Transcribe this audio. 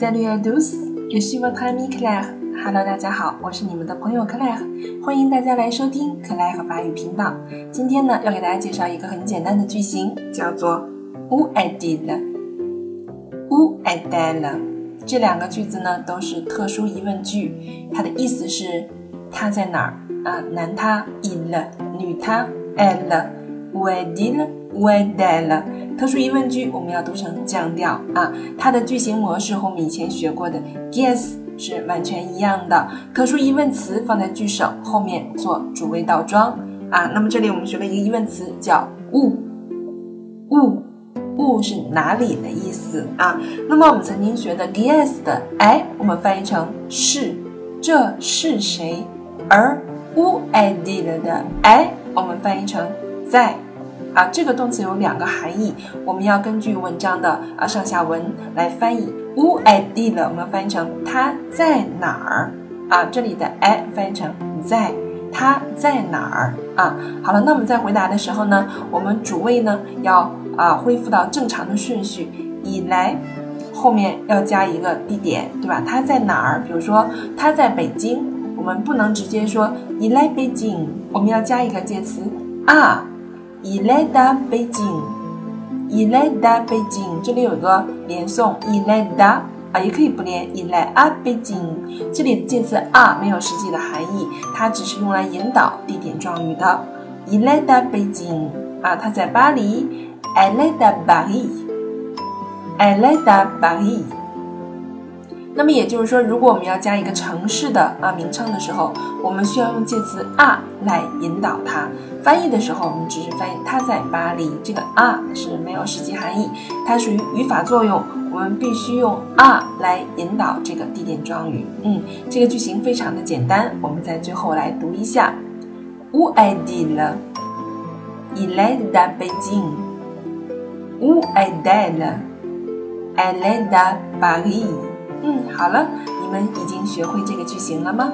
Salut à tous, je suis votre ami Claire. Hello，大家好，我是你们的朋友 Claire，欢迎大家来收听 Claire 法语频道。今天呢，要给大家介绍一个很简单的句型，叫做 Où est-il? Où est-elle? 这两个句子呢，都是特殊疑问句，它的意思是他在哪儿啊？男他 il，女他 elle。Où est-il? Où est-elle? 特殊疑问句我们要读成降调啊，它的句型模式和我们以前学过的 guess 是完全一样的。特殊疑问词放在句首后面做主谓倒装啊。那么这里我们学了一个疑问词叫 “où”，où，où 是哪里的意思啊？那么我们曾经学的 guess 的哎，我们翻译成是，这是谁？而 who I did 的哎，我们翻译成在。啊，这个动词有两个含义，我们要根据文章的啊上下文来翻译。Où est-il？我们翻译成他在哪儿？啊，这里的 est 翻译成在，他在哪儿？啊，好了，那我们在回答的时候呢，我们主谓呢要啊恢复到正常的顺序，以来后面要加一个地点，对吧？他在哪儿？比如说他在北京，我们不能直接说以来北京，我们要加一个介词啊。伊来达北京，伊来达北京，这里有一个连诵，伊来达啊，也可以不连，伊来啊北京。这里的介词啊没有实际的含义，它只是用来引导地点状语的。伊来达北京啊，他在巴黎，埃来达巴黎，埃来达巴黎。那么也就是说，如果我们要加一个城市的啊名称的时候，我们需要用介词啊来引导它。翻译的时候，我们只是翻译它在巴黎，这个啊是没有实际含义，它属于语法作用。我们必须用啊来引导这个地点状语。嗯，这个句型非常的简单，我们在最后来读一下：Où est-il? Il est à Beijing. Où est-elle? Elle est à Paris. 嗯，好了，你们已经学会这个句型了吗？